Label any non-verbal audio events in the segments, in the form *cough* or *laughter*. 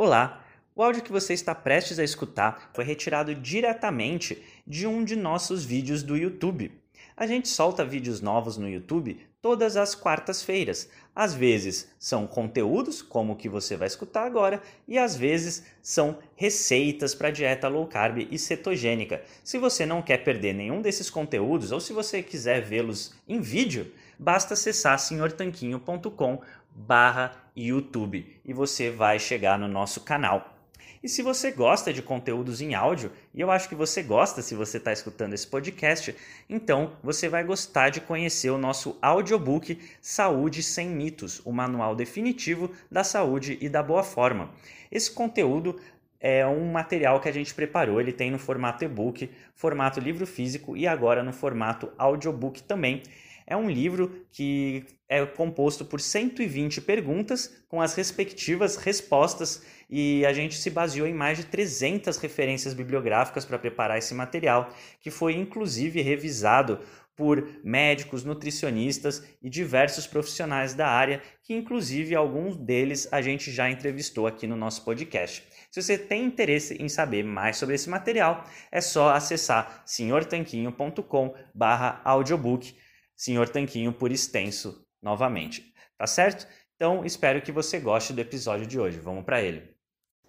Olá! O áudio que você está prestes a escutar foi retirado diretamente de um de nossos vídeos do YouTube. A gente solta vídeos novos no YouTube todas as quartas-feiras. Às vezes são conteúdos, como o que você vai escutar agora, e às vezes são receitas para dieta low carb e cetogênica. Se você não quer perder nenhum desses conteúdos ou se você quiser vê-los em vídeo, basta acessar senhortanquinho.com barra YouTube e você vai chegar no nosso canal. E se você gosta de conteúdos em áudio, e eu acho que você gosta se você está escutando esse podcast, então você vai gostar de conhecer o nosso audiobook Saúde Sem Mitos, o manual definitivo da saúde e da boa forma. Esse conteúdo é um material que a gente preparou, ele tem no formato e-book, formato livro físico e agora no formato audiobook também. É um livro que é composto por 120 perguntas com as respectivas respostas e a gente se baseou em mais de 300 referências bibliográficas para preparar esse material, que foi inclusive revisado por médicos, nutricionistas e diversos profissionais da área, que inclusive alguns deles a gente já entrevistou aqui no nosso podcast. Se você tem interesse em saber mais sobre esse material, é só acessar senhortanquinho.com/audiobook Senhor Tanquinho por extenso novamente, tá certo? Então espero que você goste do episódio de hoje. Vamos para ele.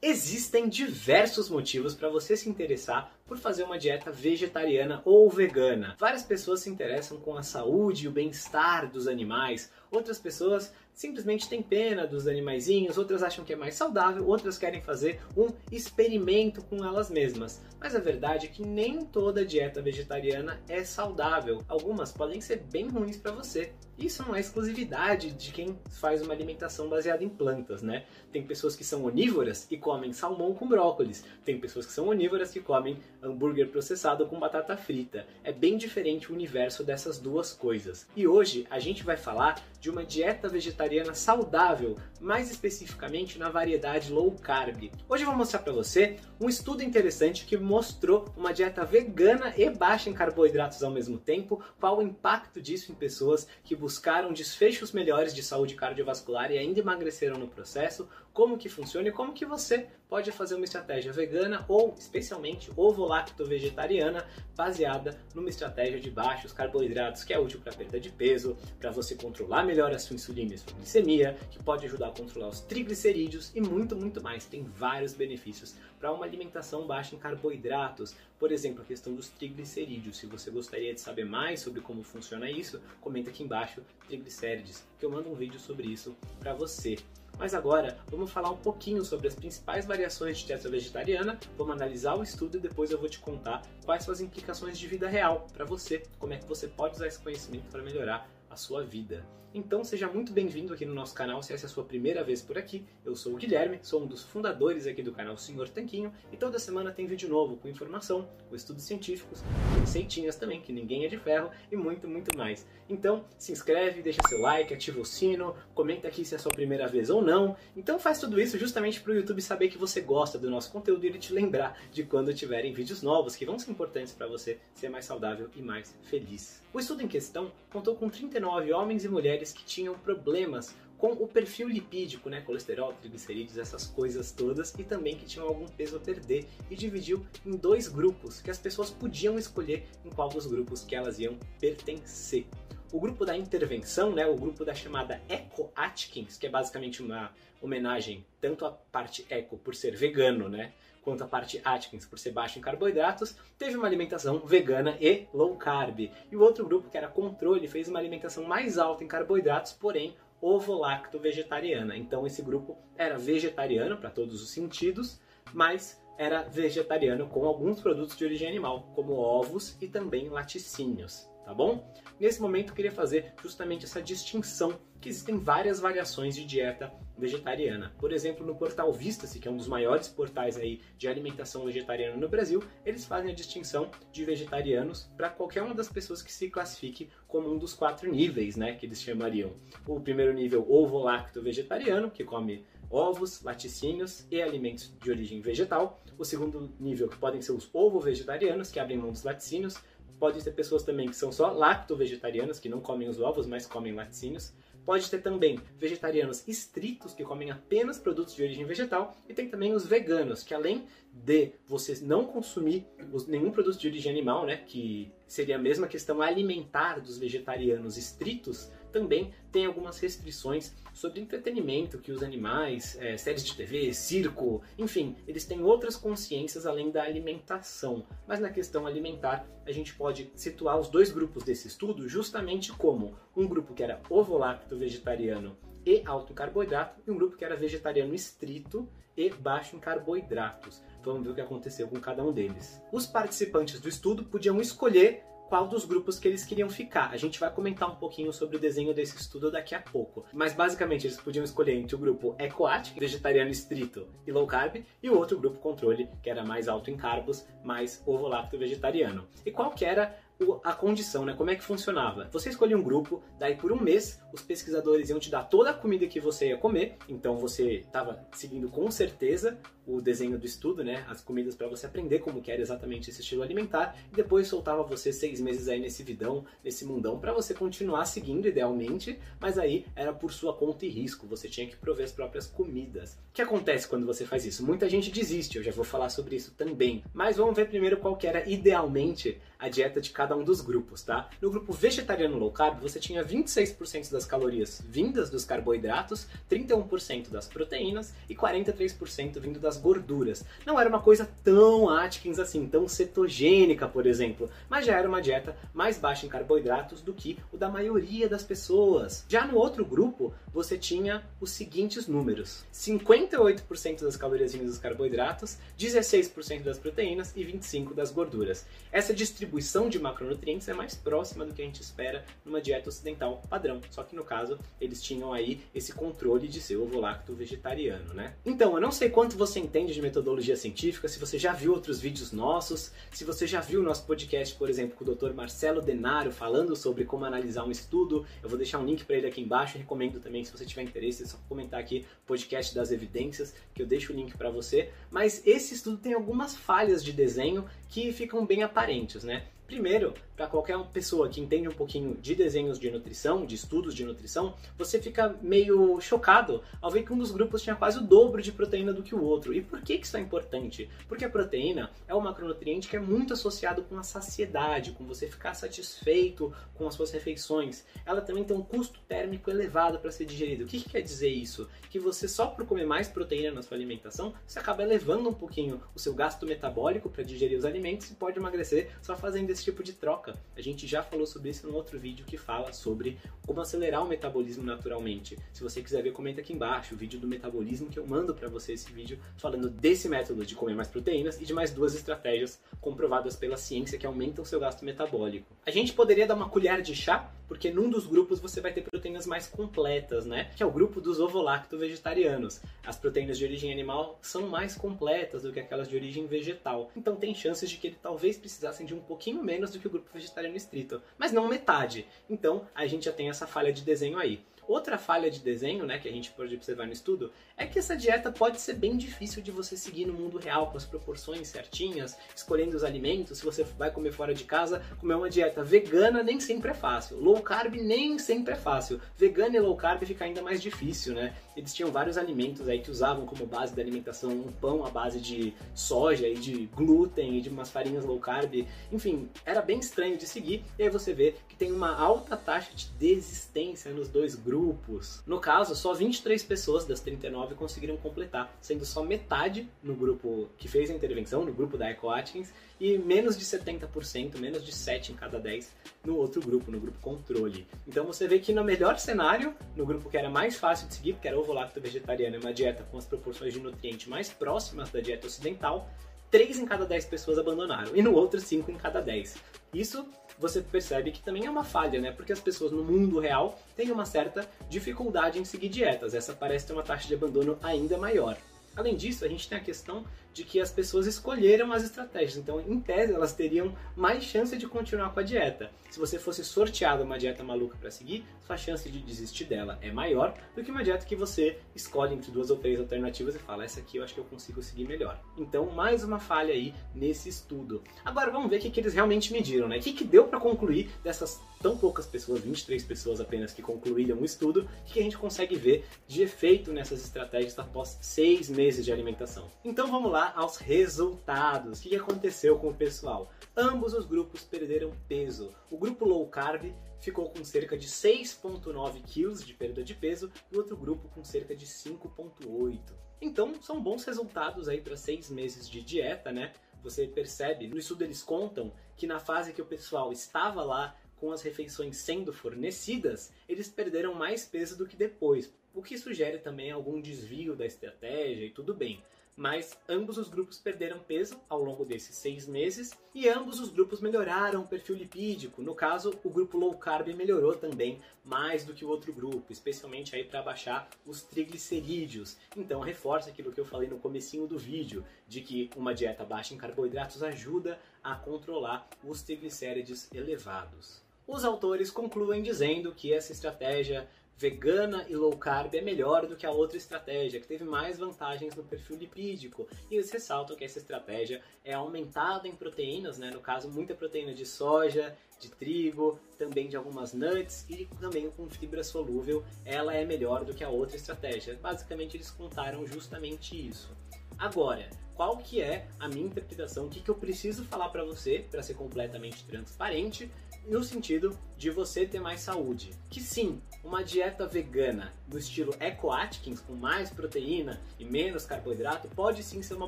Existem diversos motivos para você se interessar por fazer uma dieta vegetariana ou vegana. Várias pessoas se interessam com a saúde e o bem-estar dos animais, outras pessoas simplesmente têm pena dos animaizinhos, outras acham que é mais saudável, outras querem fazer um experimento com elas mesmas. Mas a verdade é que nem toda dieta vegetariana é saudável. Algumas podem ser bem ruins para você. Isso não é exclusividade de quem faz uma alimentação baseada em plantas, né? Tem pessoas que são onívoras e comem salmão com brócolis. Tem pessoas que são onívoras que comem hambúrguer processado com batata frita. É bem diferente o universo dessas duas coisas. E hoje a gente vai falar de uma dieta vegetariana saudável, mais especificamente na variedade low carb. Hoje eu vou mostrar para você um estudo interessante que mostrou uma dieta vegana e baixa em carboidratos ao mesmo tempo, qual o impacto disso em pessoas que buscaram desfechos melhores de saúde cardiovascular e ainda emagreceram no processo, como que funciona e como que você pode fazer uma estratégia vegana ou especialmente ovo-lacto vegetariana baseada numa estratégia de baixos carboidratos que é útil para perda de peso, para você controlar melhor a sua insulina e sua glicemia, que pode ajudar a controlar os triglicerídeos e muito, muito mais. Tem vários benefícios para uma alimentação baixa em carboidratos. Por exemplo, a questão dos triglicerídeos. Se você gostaria de saber mais sobre como funciona isso, comenta aqui embaixo triglicérides, que eu mando um vídeo sobre isso para você. Mas agora vamos falar um pouquinho sobre as principais variações de dieta vegetariana, vamos analisar o estudo e depois eu vou te contar quais são as implicações de vida real para você, como é que você pode usar esse conhecimento para melhorar a sua vida. Então seja muito bem-vindo aqui no nosso canal, se essa é a sua primeira vez por aqui. Eu sou o Guilherme, sou um dos fundadores aqui do canal Senhor Tanquinho e toda semana tem vídeo novo com informação, com estudos científicos, com receitinhas também, que ninguém é de ferro e muito, muito mais. Então se inscreve, deixa seu like, ativa o sino, comenta aqui se é a sua primeira vez ou não. Então faz tudo isso justamente para o YouTube saber que você gosta do nosso conteúdo e ele te lembrar de quando tiverem vídeos novos que vão ser importantes para você ser mais saudável e mais feliz. O estudo em questão contou com 39 homens e mulheres mulheres que tinham problemas com o perfil lipídico, né, colesterol, triglicerídeos, essas coisas todas, e também que tinham algum peso a perder, e dividiu em dois grupos, que as pessoas podiam escolher em qual dos grupos que elas iam pertencer. O grupo da intervenção, né, o grupo da chamada Eco Atkins, que é basicamente uma homenagem tanto à parte eco por ser vegano, né, quanto a parte Atkins, por ser baixo em carboidratos, teve uma alimentação vegana e low carb. E o outro grupo, que era controle, fez uma alimentação mais alta em carboidratos, porém ovo-lacto vegetariana. Então esse grupo era vegetariano para todos os sentidos, mas era vegetariano com alguns produtos de origem animal, como ovos e também laticínios tá bom? Nesse momento eu queria fazer justamente essa distinção que existem várias variações de dieta vegetariana. Por exemplo, no portal Vista-se, que é um dos maiores portais aí de alimentação vegetariana no Brasil, eles fazem a distinção de vegetarianos para qualquer uma das pessoas que se classifique como um dos quatro níveis, né, que eles chamariam. O primeiro nível ovo-lacto vegetariano, que come ovos, laticínios e alimentos de origem vegetal. O segundo nível, que podem ser os ovo-vegetarianos, que abrem mão dos laticínios, Pode ter pessoas também que são só lacto-vegetarianas, que não comem os ovos, mas comem laticínios. Pode ter também vegetarianos estritos, que comem apenas produtos de origem vegetal, e tem também os veganos, que além de você não consumir nenhum produto de origem animal, né, que seria a mesma questão alimentar dos vegetarianos estritos, também tem algumas restrições sobre entretenimento que os animais, é, séries de TV, circo, enfim, eles têm outras consciências além da alimentação. Mas na questão alimentar, a gente pode situar os dois grupos desse estudo justamente como um grupo que era ovo-lacto vegetariano e alto em carboidrato e um grupo que era vegetariano estrito e baixo em carboidratos. Vamos ver o que aconteceu com cada um deles. Os participantes do estudo podiam escolher qual dos grupos que eles queriam ficar. A gente vai comentar um pouquinho sobre o desenho desse estudo daqui a pouco. Mas basicamente eles podiam escolher entre o grupo EcoAt, vegetariano estrito e low carb, e o outro grupo controle, que era mais alto em carbos, mais ovo-lacto vegetariano. E qual que era a condição, né? Como é que funcionava? Você escolhia um grupo, daí por um mês os pesquisadores iam te dar toda a comida que você ia comer, então você estava seguindo com certeza o desenho do estudo, né? As comidas para você aprender como que era exatamente esse estilo alimentar, e depois soltava você seis meses aí nesse vidão, nesse mundão, para você continuar seguindo idealmente, mas aí era por sua conta e risco, você tinha que prover as próprias comidas. O que acontece quando você faz isso? Muita gente desiste, eu já vou falar sobre isso também, mas vamos ver primeiro qual que era idealmente a dieta de cada um dos grupos, tá? No grupo vegetariano low carb, você tinha 26% das calorias vindas dos carboidratos, 31% das proteínas e 43% vindo das gorduras. Não era uma coisa tão Atkins assim, tão cetogênica, por exemplo, mas já era uma dieta mais baixa em carboidratos do que o da maioria das pessoas. Já no outro grupo, você tinha os seguintes números: 58% das calorias vindas dos carboidratos, 16% das proteínas e 25% das gorduras. Essa distribuição distribuição de macronutrientes é mais próxima do que a gente espera numa dieta ocidental padrão. Só que no caso, eles tinham aí esse controle de ser ovo-lacto vegetariano, né? Então, eu não sei quanto você entende de metodologia científica, se você já viu outros vídeos nossos, se você já viu o nosso podcast, por exemplo, com o Dr. Marcelo Denaro falando sobre como analisar um estudo. Eu vou deixar um link para ele aqui embaixo. Eu recomendo também, se você tiver interesse, é só comentar aqui podcast das evidências, que eu deixo o link para você. Mas esse estudo tem algumas falhas de desenho que ficam bem aparentes, né? Primeiro, para qualquer pessoa que entende um pouquinho de desenhos de nutrição, de estudos de nutrição, você fica meio chocado ao ver que um dos grupos tinha quase o dobro de proteína do que o outro. E por que, isso é importante? Porque a proteína é um macronutriente que é muito associado com a saciedade, com você ficar satisfeito com as suas refeições. Ela também tem um custo térmico elevado para ser digerido. O que, que quer dizer isso? Que você só por comer mais proteína na sua alimentação, você acaba elevando um pouquinho o seu gasto metabólico para digerir os alimentos e pode emagrecer só fazendo esse esse tipo de troca. A gente já falou sobre isso num outro vídeo que fala sobre como acelerar o metabolismo naturalmente. Se você quiser ver, comenta aqui embaixo o vídeo do metabolismo que eu mando para você esse vídeo falando desse método de comer mais proteínas e de mais duas estratégias comprovadas pela ciência que aumentam seu gasto metabólico. A gente poderia dar uma colher de chá, porque num dos grupos você vai ter proteínas mais completas, né? Que é o grupo dos ovolacto vegetarianos. As proteínas de origem animal são mais completas do que aquelas de origem vegetal. Então tem chances de que ele talvez precisassem de um pouquinho menos do que o grupo vegetariano estrito, mas não metade. Então a gente já tem essa falha de desenho aí. Outra falha de desenho, né, que a gente pode observar no estudo, é que essa dieta pode ser bem difícil de você seguir no mundo real, com as proporções certinhas, escolhendo os alimentos. Se você vai comer fora de casa, comer uma dieta vegana nem sempre é fácil. Low carb nem sempre é fácil. Vegana e low carb fica ainda mais difícil, né? Eles tinham vários alimentos aí que usavam como base da alimentação um pão à base de soja e de glúten e de umas farinhas low carb. Enfim, era bem estranho de seguir. E aí você vê que tem uma alta taxa de desistência nos dois grupos grupos. No caso, só 23 pessoas das 39 conseguiram completar, sendo só metade no grupo que fez a intervenção, no grupo da Eco Atkins, e menos de 70%, menos de 7 em cada 10 no outro grupo, no grupo controle. Então você vê que no melhor cenário, no grupo que era mais fácil de seguir, porque era ovo-lacto vegetariano, é uma dieta com as proporções de nutriente mais próximas da dieta ocidental, 3 em cada 10 pessoas abandonaram, e no outro 5 em cada 10. Isso você percebe que também é uma falha, né? Porque as pessoas no mundo real têm uma certa dificuldade em seguir dietas. Essa parece ter uma taxa de abandono ainda maior. Além disso, a gente tem a questão de que as pessoas escolheram as estratégias, então em tese elas teriam mais chance de continuar com a dieta. Se você fosse sorteado uma dieta maluca para seguir, sua chance de desistir dela é maior do que uma dieta que você escolhe entre duas ou três alternativas e fala, essa aqui eu acho que eu consigo seguir melhor. Então, mais uma falha aí nesse estudo. Agora vamos ver o que, eles realmente mediram, né? O que, que deu para concluir dessas tão poucas pessoas, 23 pessoas apenas que concluíram o estudo, o que a gente consegue ver de efeito nessas estratégias após seis meses de alimentação. Então vamos lá aos resultados. O que aconteceu com o pessoal? Ambos os grupos perderam peso. O grupo low carb ficou com cerca de 6,9 quilos de perda de peso e o outro grupo com cerca de 5,8. Então são bons resultados aí para seis meses de dieta, né? Você percebe, no estudo eles contam que na fase que o pessoal estava lá com as refeições sendo fornecidas, eles perderam mais peso do que depois, o que sugere também algum desvio da estratégia e tudo bem mas ambos os grupos perderam peso ao longo desses seis meses e ambos os grupos melhoraram o perfil lipídico. No caso, o grupo low carb melhorou também mais do que o outro grupo, especialmente aí para baixar os triglicerídeos. Então reforça aquilo que eu falei no comecinho do vídeo, de que uma dieta baixa em carboidratos ajuda a controlar os triglicérides elevados. Os autores concluem dizendo que essa estratégia vegana e low carb é melhor do que a outra estratégia, que teve mais vantagens no perfil lipídico. E eles ressaltam que essa estratégia é aumentada em proteínas, né? no caso, muita proteína de soja, de trigo, também de algumas nuts e também com fibra solúvel, ela é melhor do que a outra estratégia. Basicamente, eles contaram justamente isso. Agora, qual que é a minha interpretação, o que, que eu preciso falar para você para ser completamente transparente no sentido de você ter mais saúde. Que sim, uma dieta vegana do estilo Eco Atkins, com mais proteína e menos carboidrato, pode sim ser uma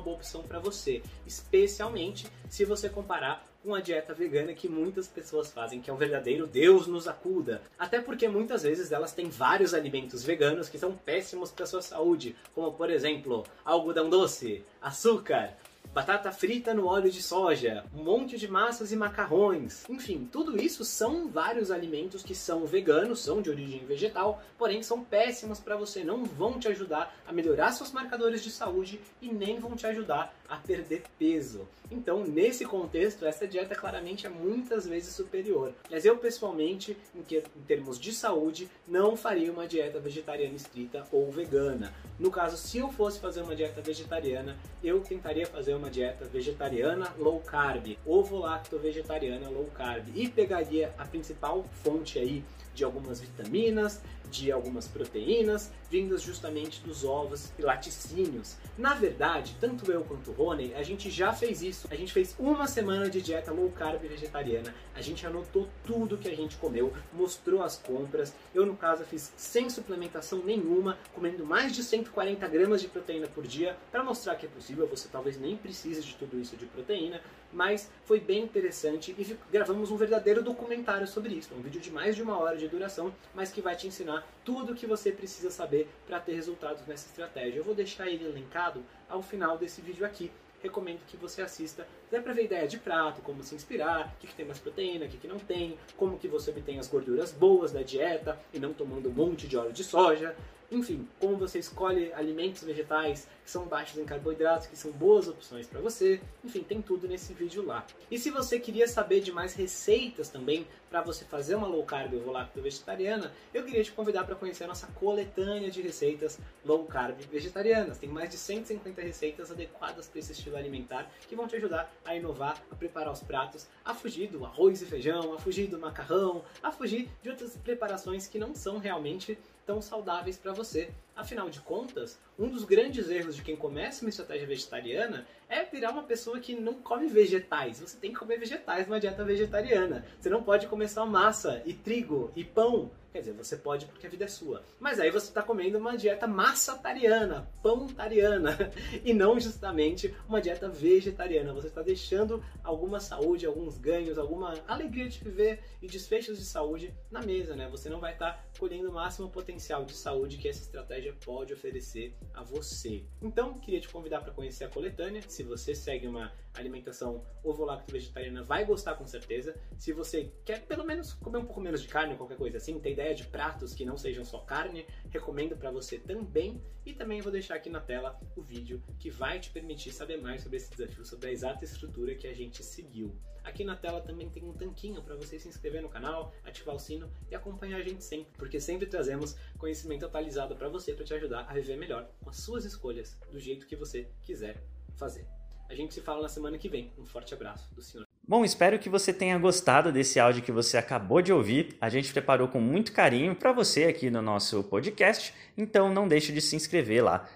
boa opção para você, especialmente se você comparar com a dieta vegana que muitas pessoas fazem, que é um verdadeiro Deus nos acuda. Até porque muitas vezes elas têm vários alimentos veganos que são péssimos para sua saúde, como por exemplo, algodão doce, açúcar, batata frita no óleo de soja, um monte de massas e macarrões. Enfim, tudo isso são vários alimentos que são veganos, são de origem vegetal, porém são péssimos para você, não vão te ajudar a melhorar seus marcadores de saúde e nem vão te ajudar a perder peso. Então, nesse contexto, essa dieta claramente é muitas vezes superior. Mas eu, pessoalmente, em, que, em termos de saúde, não faria uma dieta vegetariana estrita ou vegana. No caso, se eu fosse fazer uma dieta vegetariana, eu tentaria fazer uma dieta vegetariana low carb, ovo lacto vegetariana low carb e pegaria a principal fonte aí de algumas vitaminas, de algumas proteínas, vindas justamente dos ovos e laticínios. Na verdade, tanto eu quanto o Rony, a gente já fez isso. A gente fez uma semana de dieta low carb vegetariana. A gente anotou tudo que a gente comeu, mostrou as compras. Eu, no caso, fiz sem suplementação nenhuma, comendo mais de 140 gramas de proteína por dia, para mostrar que é possível. Você talvez nem precise de tudo isso de proteína, mas foi bem interessante e gravamos um verdadeiro documentário sobre isso. Um vídeo de mais de uma hora de duração, mas que vai te ensinar tudo o que você precisa saber para ter resultados nessa estratégia. Eu vou deixar ele linkado ao final desse vídeo aqui. Recomendo que você assista, até para ver ideia de prato, como se inspirar, o que, que tem mais proteína, o que, que não tem, como que você obtém as gorduras boas da dieta e não tomando um monte de óleo de soja. Enfim, como você escolhe alimentos vegetais que são baixos em carboidratos, que são boas opções para você. Enfim, tem tudo nesse vídeo lá. E se você queria saber de mais receitas também para você fazer uma low carb ou lacto vegetariana, eu queria te convidar para conhecer a nossa coletânea de receitas low carb vegetarianas. Tem mais de 150 receitas adequadas para esse estilo alimentar que vão te ajudar a inovar, a preparar os pratos, a fugir do arroz e feijão, a fugir do macarrão, a fugir de outras preparações que não são realmente tão saudáveis para você. Afinal de contas, um dos grandes erros de quem começa uma estratégia vegetariana é virar uma pessoa que não come vegetais. Você tem que comer vegetais numa dieta vegetariana. Você não pode comer só massa e trigo e pão. Quer dizer, você pode porque a vida é sua. Mas aí você está comendo uma dieta massatariana, pão-tariana, *laughs* e não justamente uma dieta vegetariana. Você está deixando alguma saúde, alguns ganhos, alguma alegria de viver e desfechos de saúde na mesa, né? Você não vai estar tá colhendo o máximo potencial de saúde que essa estratégia pode oferecer a você. Então, queria te convidar para conhecer a coletânea. Se você segue uma alimentação ovo-lacto vegetariana, vai gostar com certeza. Se você quer pelo menos comer um pouco menos de carne ou qualquer coisa assim, tem ideia de pratos que não sejam só carne, recomendo para você também. E também vou deixar aqui na tela o vídeo que vai te permitir saber mais sobre esse desafio, sobre a exata estrutura que a gente seguiu. Aqui na tela também tem um tanquinho para você se inscrever no canal, ativar o sino e acompanhar a gente sempre, porque sempre trazemos conhecimento atualizado para você, para te ajudar a viver melhor com as suas escolhas, do jeito que você quiser fazer. A gente se fala na semana que vem. Um forte abraço do senhor. Bom, espero que você tenha gostado desse áudio que você acabou de ouvir. A gente preparou com muito carinho para você aqui no nosso podcast, então não deixe de se inscrever lá,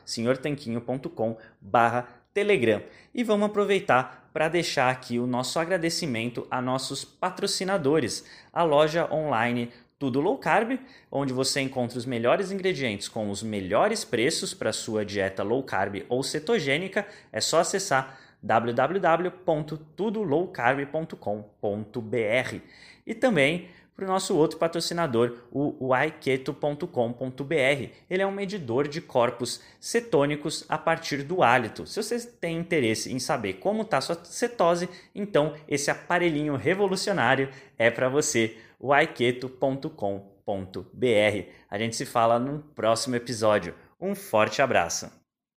senhortanquinho.com/telegram. E vamos aproveitar para deixar aqui o nosso agradecimento a nossos patrocinadores, a loja online tudo Low Carb, onde você encontra os melhores ingredientes com os melhores preços para sua dieta low carb ou cetogênica. É só acessar www.tudolowcarb.com.br e também para o nosso outro patrocinador, o aiketo.com.br. Ele é um medidor de corpos cetônicos a partir do hálito. Se você tem interesse em saber como está sua cetose, então esse aparelhinho revolucionário é para você, o aiketo.com.br. A gente se fala no próximo episódio. Um forte abraço!